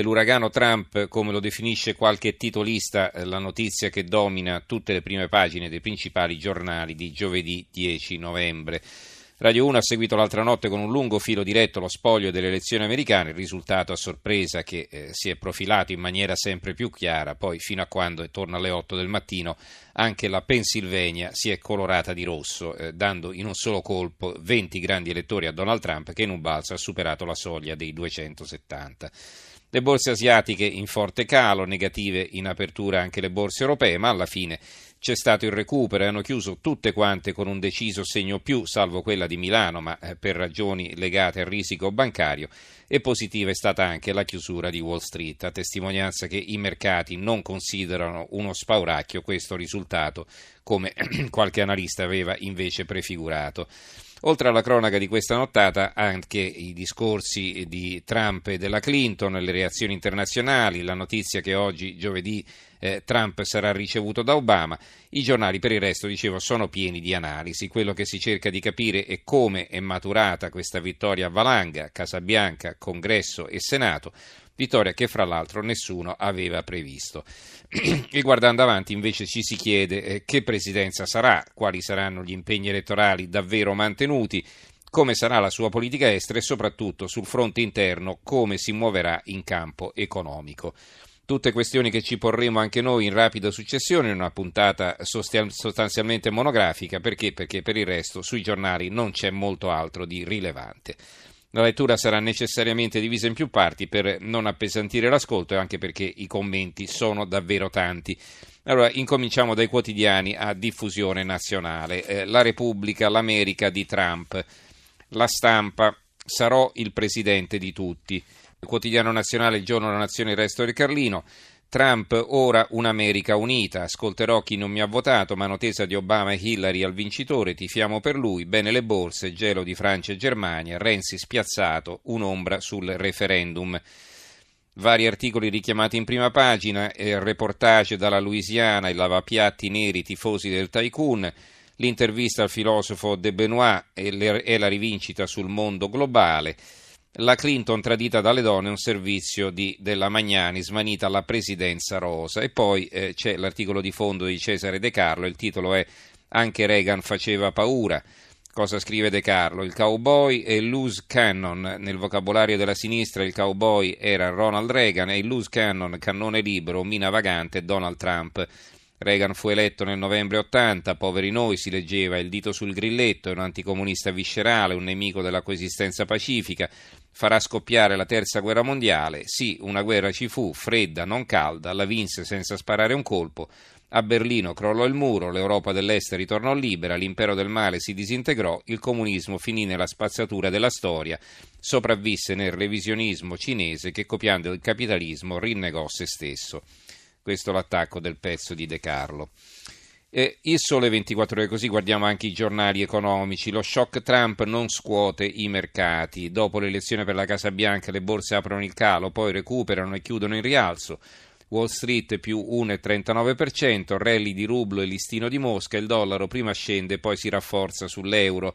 L'uragano Trump, come lo definisce qualche titolista, la notizia che domina tutte le prime pagine dei principali giornali di giovedì 10 novembre. Radio 1 ha seguito l'altra notte con un lungo filo diretto lo spoglio delle elezioni americane, il risultato a sorpresa che eh, si è profilato in maniera sempre più chiara, poi fino a quando, torna alle 8 del mattino, anche la Pennsylvania si è colorata di rosso, eh, dando in un solo colpo 20 grandi elettori a Donald Trump che in un balzo ha superato la soglia dei 270. Le borse asiatiche in forte calo, negative in apertura anche le borse europee, ma alla fine c'è stato il recupero e hanno chiuso tutte quante con un deciso segno più, salvo quella di Milano, ma eh, per ragioni legate al risico bancario. E positiva è stata anche la chiusura di Wall Street, a testimonianza che i mercati non considerano uno spauracchio questo risultato, come qualche analista aveva invece prefigurato. Oltre alla cronaca di questa nottata, anche i discorsi di Trump e della Clinton, le reazioni internazionali, la notizia che oggi, giovedì, eh, Trump sarà ricevuto da Obama. I giornali, per il resto, dicevo, sono pieni di analisi. Quello che si cerca di capire è come è maturata questa vittoria a valanga, Casa Bianca, Congresso e Senato vittoria che fra l'altro nessuno aveva previsto. e guardando avanti invece ci si chiede eh, che presidenza sarà, quali saranno gli impegni elettorali davvero mantenuti, come sarà la sua politica estera e soprattutto sul fronte interno come si muoverà in campo economico. Tutte questioni che ci porremo anche noi in rapida successione in una puntata sostanzialmente monografica perché? perché per il resto sui giornali non c'è molto altro di rilevante. La lettura sarà necessariamente divisa in più parti per non appesantire l'ascolto e anche perché i commenti sono davvero tanti. Allora, incominciamo dai quotidiani a diffusione nazionale. Eh, la Repubblica, l'America di Trump, la stampa, sarò il presidente di tutti. Quotidiano nazionale, il giorno della nazione, il resto del Carlino. Trump ora un'America unita, ascolterò chi non mi ha votato, mano tesa di Obama e Hillary al vincitore, tifiamo per lui, bene le borse, gelo di Francia e Germania, Renzi spiazzato, un'ombra sul referendum. Vari articoli richiamati in prima pagina, il reportage dalla Louisiana, i lavapiatti neri tifosi del tycoon, l'intervista al filosofo De Benoit e la rivincita sul mondo globale la Clinton tradita dalle donne, un servizio di, della Magnani, smanita la presidenza rosa. E poi eh, c'è l'articolo di fondo di Cesare De Carlo, il titolo è Anche Reagan faceva paura. Cosa scrive De Carlo? Il cowboy è loose cannon. Nel vocabolario della sinistra il cowboy era Ronald Reagan e il loose cannon, cannone libero, mina vagante, Donald Trump. Reagan fu eletto nel novembre 80, poveri noi si leggeva, il dito sul grilletto, è un anticomunista viscerale, un nemico della coesistenza pacifica, farà scoppiare la terza guerra mondiale, sì, una guerra ci fu, fredda, non calda, la vinse senza sparare un colpo, a Berlino crollò il muro, l'Europa dell'Est ritornò libera, l'impero del male si disintegrò, il comunismo finì nella spazzatura della storia, sopravvisse nel revisionismo cinese che copiando il capitalismo rinnegò se stesso. Questo l'attacco del pezzo di De Carlo. Eh, il sole 24 ore così guardiamo anche i giornali economici. Lo shock Trump non scuote i mercati. Dopo l'elezione per la Casa Bianca le borse aprono il calo, poi recuperano e chiudono in rialzo. Wall Street più 1,39%, rally di rublo e listino di Mosca, il dollaro prima scende poi si rafforza sull'euro.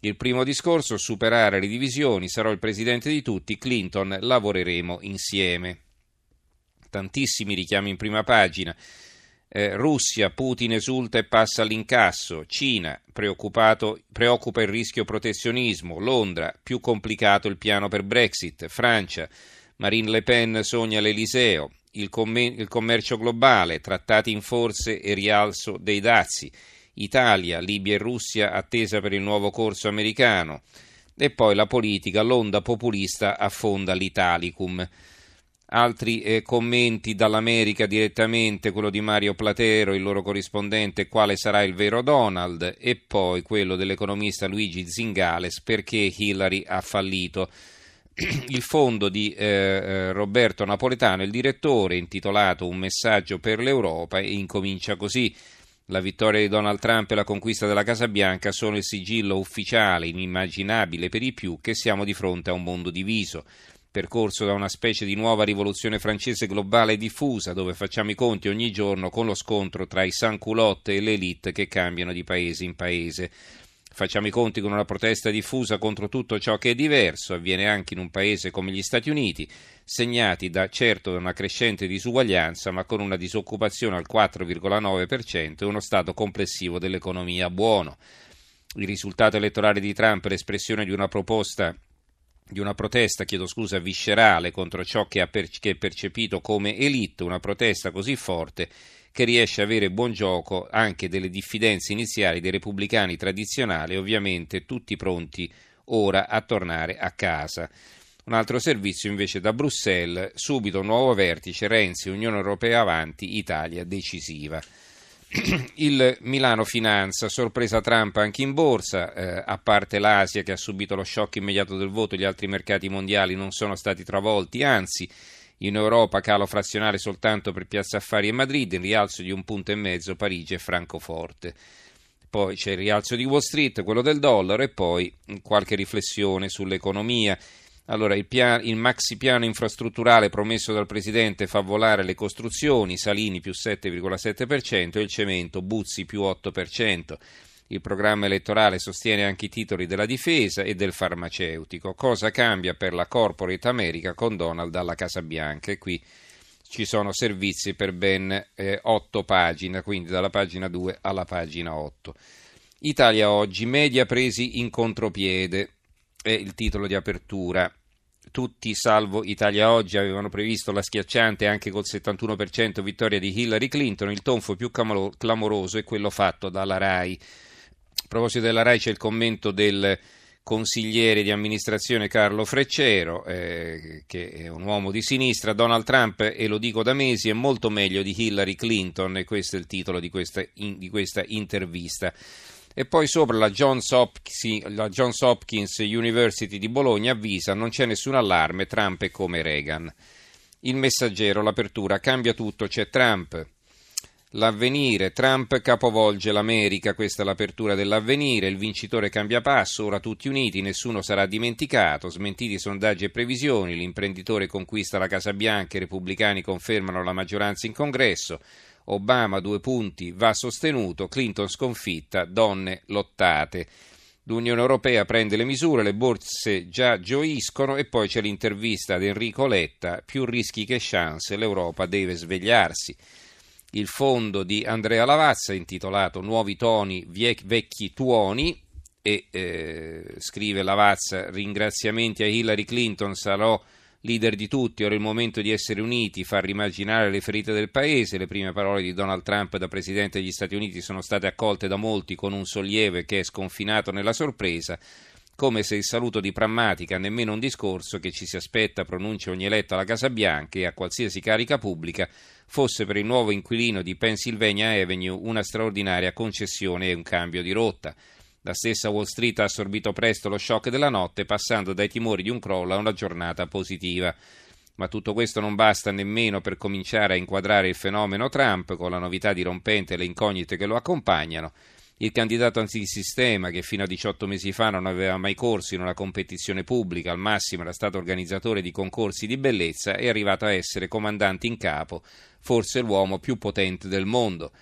Il primo discorso, superare le divisioni, sarò il presidente di tutti, Clinton, lavoreremo insieme tantissimi richiami in prima pagina. Eh, Russia, Putin esulta e passa all'incasso, Cina, preoccupa il rischio protezionismo, Londra, più complicato il piano per Brexit, Francia, Marine Le Pen sogna l'Eliseo, il, comm- il commercio globale, trattati in forze e rialzo dei dazi, Italia, Libia e Russia attesa per il nuovo corso americano, e poi la politica, l'onda populista affonda l'Italicum. Altri eh, commenti dall'America direttamente, quello di Mario Platero, il loro corrispondente, quale sarà il vero Donald, e poi quello dell'economista Luigi Zingales, perché Hillary ha fallito. il fondo di eh, eh, Roberto Napoletano, il direttore, intitolato Un messaggio per l'Europa e incomincia così. La vittoria di Donald Trump e la conquista della Casa Bianca sono il sigillo ufficiale, inimmaginabile per i più, che siamo di fronte a un mondo diviso, percorso da una specie di nuova rivoluzione francese globale diffusa, dove facciamo i conti ogni giorno con lo scontro tra i sans-culotte e l'elite che cambiano di paese in paese. Facciamo i conti con una protesta diffusa contro tutto ciò che è diverso, avviene anche in un paese come gli Stati Uniti, segnati da certo da una crescente disuguaglianza, ma con una disoccupazione al 4,9% e uno stato complessivo dell'economia buono. Il risultato elettorale di Trump è l'espressione di una proposta di una protesta, chiedo scusa, viscerale contro ciò che, per, che è percepito come elite, una protesta così forte che riesce a avere buon gioco anche delle diffidenze iniziali dei repubblicani tradizionali, ovviamente tutti pronti ora a tornare a casa. Un altro servizio invece da Bruxelles, subito nuovo vertice, Renzi, Unione Europea avanti, Italia decisiva. Il Milano Finanza, sorpresa Trump anche in borsa, eh, a parte l'Asia che ha subito lo shock immediato del voto, gli altri mercati mondiali non sono stati travolti, anzi in Europa calo frazionale soltanto per Piazza Affari e Madrid, in rialzo di un punto e mezzo Parigi e Francoforte. Poi c'è il rialzo di Wall Street, quello del dollaro e poi qualche riflessione sull'economia. Allora, il, pian, il maxi piano infrastrutturale promesso dal Presidente fa volare le costruzioni, Salini più 7,7% e il cemento, Buzzi più 8%. Il programma elettorale sostiene anche i titoli della difesa e del farmaceutico. Cosa cambia per la corporate America con Donald alla Casa Bianca? E qui ci sono servizi per ben eh, 8 pagine, quindi dalla pagina 2 alla pagina 8. Italia oggi, media presi in contropiede, è il titolo di apertura. Tutti, salvo Italia Oggi, avevano previsto la schiacciante anche col 71% vittoria di Hillary Clinton. Il tonfo più clamoroso è quello fatto dalla RAI. A proposito della RAI c'è il commento del consigliere di amministrazione Carlo Freccero, eh, che è un uomo di sinistra, Donald Trump, e lo dico da mesi, è molto meglio di Hillary Clinton, e questo è il titolo di questa, in, di questa intervista. E poi sopra la Johns, Hopkins, la Johns Hopkins University di Bologna avvisa non c'è nessun allarme, Trump è come Reagan. Il messaggero, l'apertura, cambia tutto, c'è Trump. L'avvenire, Trump capovolge l'America, questa è l'apertura dell'avvenire, il vincitore cambia passo, ora tutti uniti, nessuno sarà dimenticato, smentiti sondaggi e previsioni, l'imprenditore conquista la Casa Bianca, i repubblicani confermano la maggioranza in congresso, Obama due punti va sostenuto, Clinton sconfitta, donne lottate. L'Unione Europea prende le misure, le borse già gioiscono e poi c'è l'intervista ad Enrico Letta, più rischi che chance, l'Europa deve svegliarsi il fondo di Andrea Lavazza intitolato Nuovi toni, vecchi tuoni e eh, scrive Lavazza ringraziamenti a Hillary Clinton, sarò leader di tutti, ora è il momento di essere uniti, far rimaginare le ferite del paese, le prime parole di Donald Trump da Presidente degli Stati Uniti sono state accolte da molti con un sollievo che è sconfinato nella sorpresa, come se il saluto di Prammatica, nemmeno un discorso che ci si aspetta pronuncia ogni eletto alla Casa Bianca e a qualsiasi carica pubblica, fosse per il nuovo inquilino di Pennsylvania Avenue una straordinaria concessione e un cambio di rotta. La stessa Wall Street ha assorbito presto lo shock della notte, passando dai timori di un crollo a una giornata positiva. Ma tutto questo non basta nemmeno per cominciare a inquadrare il fenomeno Trump, con la novità dirompente e le incognite che lo accompagnano. Il candidato antisistema, che fino a 18 mesi fa non aveva mai corso in una competizione pubblica, al massimo era stato organizzatore di concorsi di bellezza, è arrivato a essere comandante in capo, forse l'uomo più potente del mondo.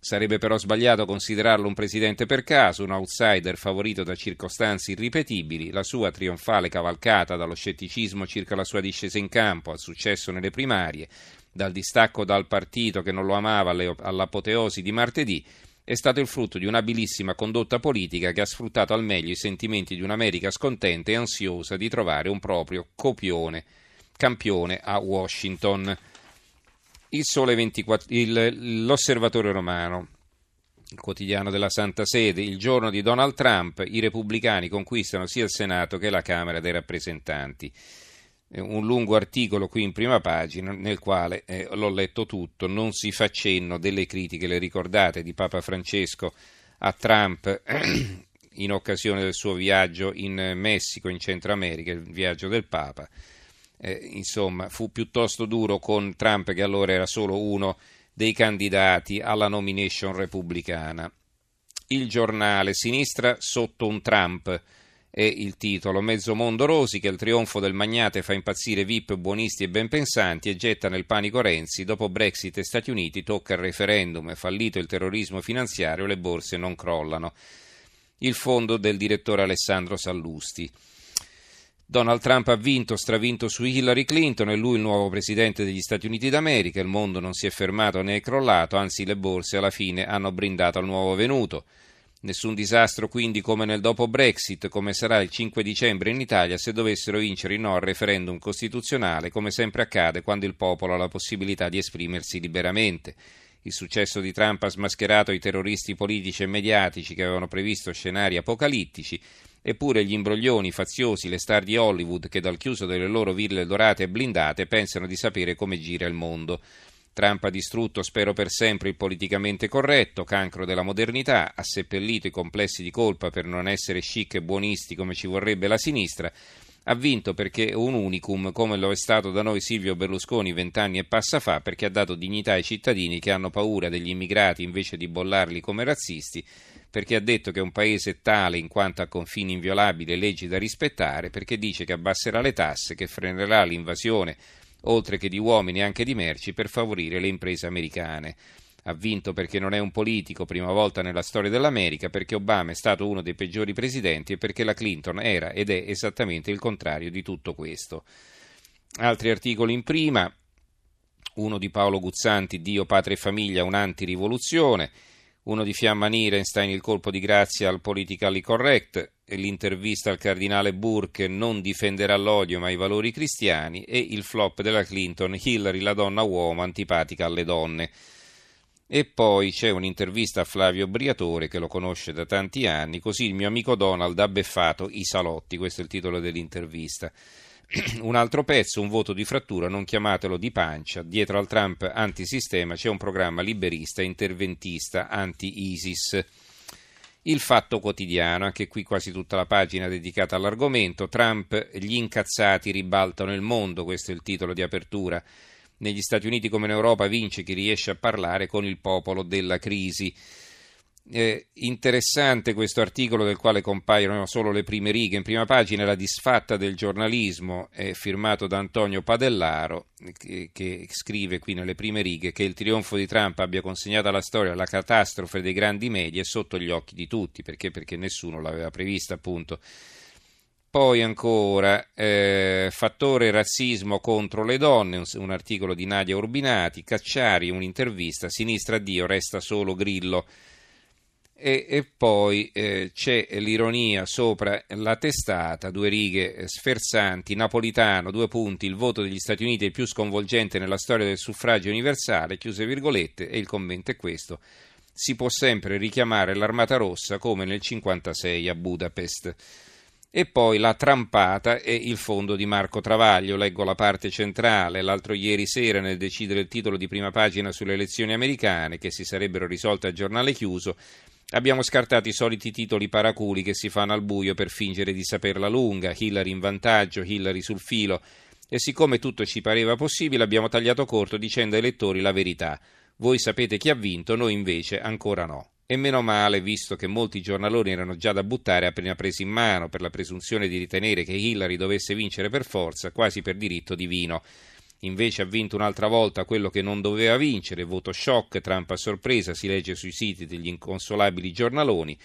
Sarebbe però sbagliato considerarlo un presidente per caso, un outsider favorito da circostanze irripetibili, la sua trionfale cavalcata dallo scetticismo circa la sua discesa in campo, al successo nelle primarie, dal distacco dal partito che non lo amava all'apoteosi di martedì, è stato il frutto di un'abilissima condotta politica che ha sfruttato al meglio i sentimenti di un'America scontenta e ansiosa di trovare un proprio copione, campione a Washington. Il Sole 24, il, l'Osservatore Romano, il quotidiano della Santa Sede, il giorno di Donald Trump, i repubblicani conquistano sia il Senato che la Camera dei rappresentanti. Un lungo articolo qui in prima pagina nel quale eh, l'ho letto tutto, non si fa cenno delle critiche, le ricordate, di Papa Francesco a Trump in occasione del suo viaggio in Messico, in Centro America, il viaggio del Papa. Eh, insomma, fu piuttosto duro con Trump, che allora era solo uno dei candidati alla nomination repubblicana. Il giornale Sinistra sotto un Trump è il titolo. Mezzo mondo rosica, il trionfo del magnate fa impazzire VIP, buonisti e ben pensanti e getta nel panico Renzi. Dopo Brexit e Stati Uniti tocca il referendum, è fallito il terrorismo finanziario, le borse non crollano. Il fondo del direttore Alessandro Sallusti. Donald Trump ha vinto, stravinto su Hillary Clinton, è lui il nuovo presidente degli Stati Uniti d'America, il mondo non si è fermato né è crollato, anzi le borse alla fine hanno brindato al nuovo venuto. Nessun disastro quindi come nel dopo Brexit, come sarà il 5 dicembre in Italia se dovessero vincere i no al referendum costituzionale, come sempre accade quando il popolo ha la possibilità di esprimersi liberamente. Il successo di Trump ha smascherato i terroristi politici e mediatici che avevano previsto scenari apocalittici Eppure gli imbroglioni faziosi, le star di Hollywood che dal chiuso delle loro ville dorate e blindate pensano di sapere come gira il mondo. Trump ha distrutto, spero per sempre, il politicamente corretto, cancro della modernità, ha seppellito i complessi di colpa per non essere chic e buonisti come ci vorrebbe la sinistra, ha vinto perché è un unicum come lo è stato da noi Silvio Berlusconi vent'anni e passa fa perché ha dato dignità ai cittadini che hanno paura degli immigrati invece di bollarli come razzisti perché ha detto che è un paese tale in quanto ha confini inviolabili e leggi da rispettare, perché dice che abbasserà le tasse, che frenerà l'invasione, oltre che di uomini anche di merci, per favorire le imprese americane. Ha vinto perché non è un politico, prima volta nella storia dell'America, perché Obama è stato uno dei peggiori presidenti e perché la Clinton era ed è esattamente il contrario di tutto questo. Altri articoli in prima, uno di Paolo Guzzanti, Dio, Patria e Famiglia, un'antirivoluzione, uno di Fiamma Nirenstein, il colpo di grazia al politically correct, l'intervista al cardinale Burke non difenderà l'odio ma i valori cristiani e il flop della Clinton, Hillary la donna uomo antipatica alle donne. E poi c'è un'intervista a Flavio Briatore che lo conosce da tanti anni, così il mio amico Donald ha beffato i salotti, questo è il titolo dell'intervista. un altro pezzo, un voto di frattura, non chiamatelo di pancia. Dietro al Trump antisistema c'è un programma liberista interventista anti-ISIS. Il fatto quotidiano, anche qui quasi tutta la pagina dedicata all'argomento. Trump, gli incazzati ribaltano il mondo, questo è il titolo di apertura. Negli Stati Uniti come in Europa vince chi riesce a parlare con il popolo della crisi. Eh, interessante questo articolo del quale compaiono solo le prime righe. In prima pagina la disfatta del giornalismo è firmato da Antonio Padellaro che, che, scrive qui nelle prime righe che il trionfo di Trump abbia consegnato alla storia la catastrofe dei grandi media sotto gli occhi di tutti perché, perché nessuno l'aveva prevista appunto. Poi ancora eh, fattore razzismo contro le donne, un, un articolo di Nadia Urbinati, Cacciari, un'intervista, sinistra Dio, resta solo Grillo. E, e poi eh, c'è l'ironia sopra la testata, due righe eh, sferzanti, napolitano, due punti, il voto degli Stati Uniti è più sconvolgente nella storia del suffragio universale, chiuse virgolette, e il commento è questo. Si può sempre richiamare l'Armata Rossa come nel 1956 a Budapest. E poi la trampata e il fondo di Marco Travaglio, leggo la parte centrale, l'altro ieri sera nel decidere il titolo di prima pagina sulle elezioni americane che si sarebbero risolte a giornale chiuso, Abbiamo scartato i soliti titoli paraculi che si fanno al buio per fingere di saperla lunga, Hillary in vantaggio, Hillary sul filo, e siccome tutto ci pareva possibile abbiamo tagliato corto dicendo ai lettori la verità. Voi sapete chi ha vinto, noi invece ancora no. E meno male, visto che molti giornaloni erano già da buttare appena presi in mano per la presunzione di ritenere che Hillary dovesse vincere per forza, quasi per diritto divino invece ha vinto un'altra volta quello che non doveva vincere, voto shock, Trump a sorpresa, si legge sui siti degli inconsolabili giornaloni.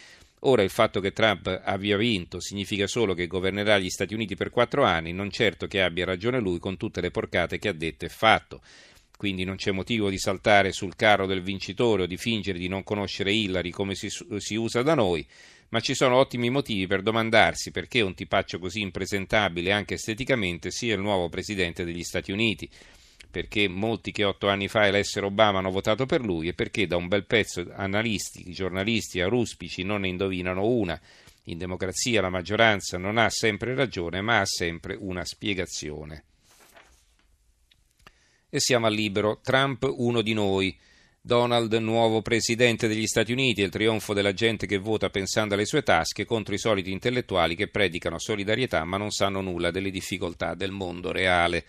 Ora il fatto che Trump abbia vinto significa solo che governerà gli Stati Uniti per quattro anni, non certo che abbia ragione lui con tutte le porcate che ha detto e fatto. Quindi non c'è motivo di saltare sul carro del vincitore o di fingere di non conoscere Hillary come si, si usa da noi ma ci sono ottimi motivi per domandarsi perché un tipaccio così impresentabile anche esteticamente sia il nuovo presidente degli Stati Uniti, perché molti che otto anni fa elessero Obama hanno votato per lui e perché da un bel pezzo analisti, giornalisti aruspici non ne indovinano una. In democrazia la maggioranza non ha sempre ragione, ma ha sempre una spiegazione. E siamo al libero. Trump uno di noi Donald, nuovo presidente degli Stati Uniti, il trionfo della gente che vota pensando alle sue tasche contro i soliti intellettuali che predicano solidarietà ma non sanno nulla delle difficoltà del mondo reale.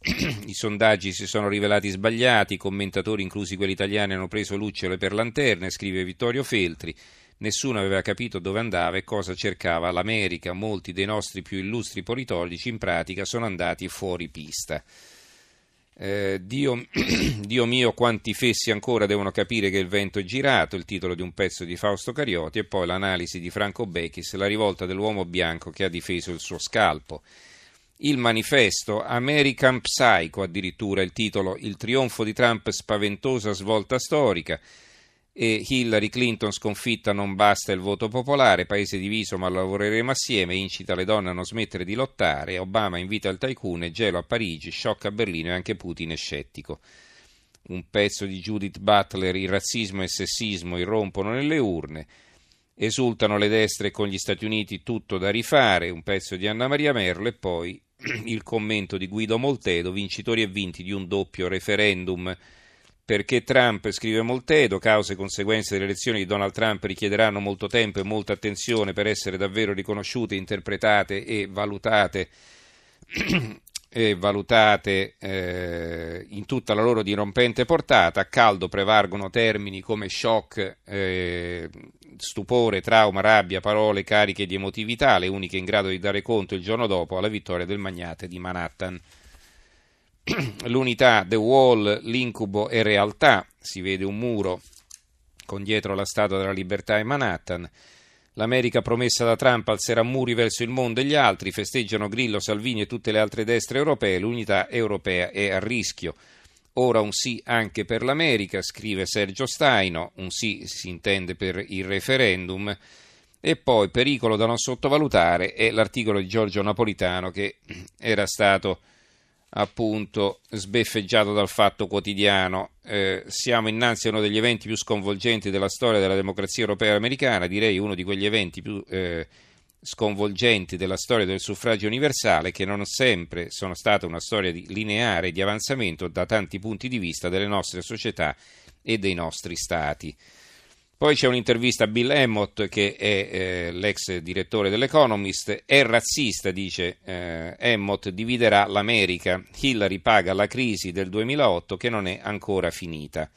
I sondaggi si sono rivelati sbagliati, i commentatori, inclusi quelli italiani, hanno preso lucciole per lanterne, scrive Vittorio Feltri. Nessuno aveva capito dove andava e cosa cercava l'America. Molti dei nostri più illustri politologi in pratica sono andati fuori pista. Eh, Dio, Dio, mio, quanti fessi ancora devono capire che il vento è girato, il titolo di un pezzo di Fausto Carioti e poi l'analisi di Franco Becchis, la rivolta dell'uomo bianco che ha difeso il suo scalpo. Il manifesto American Psycho, addirittura il titolo Il trionfo di Trump, spaventosa svolta storica e Hillary Clinton sconfitta non basta il voto popolare, paese diviso ma lavoreremo assieme, incita le donne a non smettere di lottare, Obama invita il tycoon, gelo a Parigi, shock a Berlino e anche Putin è scettico. Un pezzo di Judith Butler, il razzismo e il sessismo irrompono nelle urne, esultano le destre con gli Stati Uniti tutto da rifare, un pezzo di Anna Maria Merlo e poi il commento di Guido Moltedo, vincitori e vinti di un doppio referendum perché Trump, scrive Moltedo, cause e conseguenze delle elezioni di Donald Trump richiederanno molto tempo e molta attenzione per essere davvero riconosciute, interpretate e valutate, e valutate eh, in tutta la loro dirompente portata. A caldo prevargono termini come shock, eh, stupore, trauma, rabbia, parole cariche di emotività, le uniche in grado di dare conto il giorno dopo alla vittoria del magnate di Manhattan. l'unità The Wall, l'incubo è realtà, si vede un muro con dietro la Statua della Libertà in Manhattan. L'America promessa da Trump alzerà muri verso il mondo e gli altri, festeggiano Grillo, Salvini e tutte le altre destre europee, l'unità europea è a rischio. Ora un sì anche per l'America, scrive Sergio Staino, un sì si intende per il referendum. E poi pericolo da non sottovalutare è l'articolo di Giorgio Napolitano che era stato appunto sbeffeggiato dal fatto quotidiano. Eh, siamo innanzi a uno degli eventi più sconvolgenti della storia della democrazia europea e americana, direi uno di quegli eventi più eh, sconvolgenti della storia del suffragio universale, che non sempre sono state una storia di lineare di avanzamento da tanti punti di vista delle nostre società e dei nostri stati. Poi c'è un'intervista a Bill Emmott, che è eh, l'ex direttore dell'Economist, è razzista, dice eh, Emmott, dividerà l'America. Hillary paga la crisi del 2008 che non è ancora finita.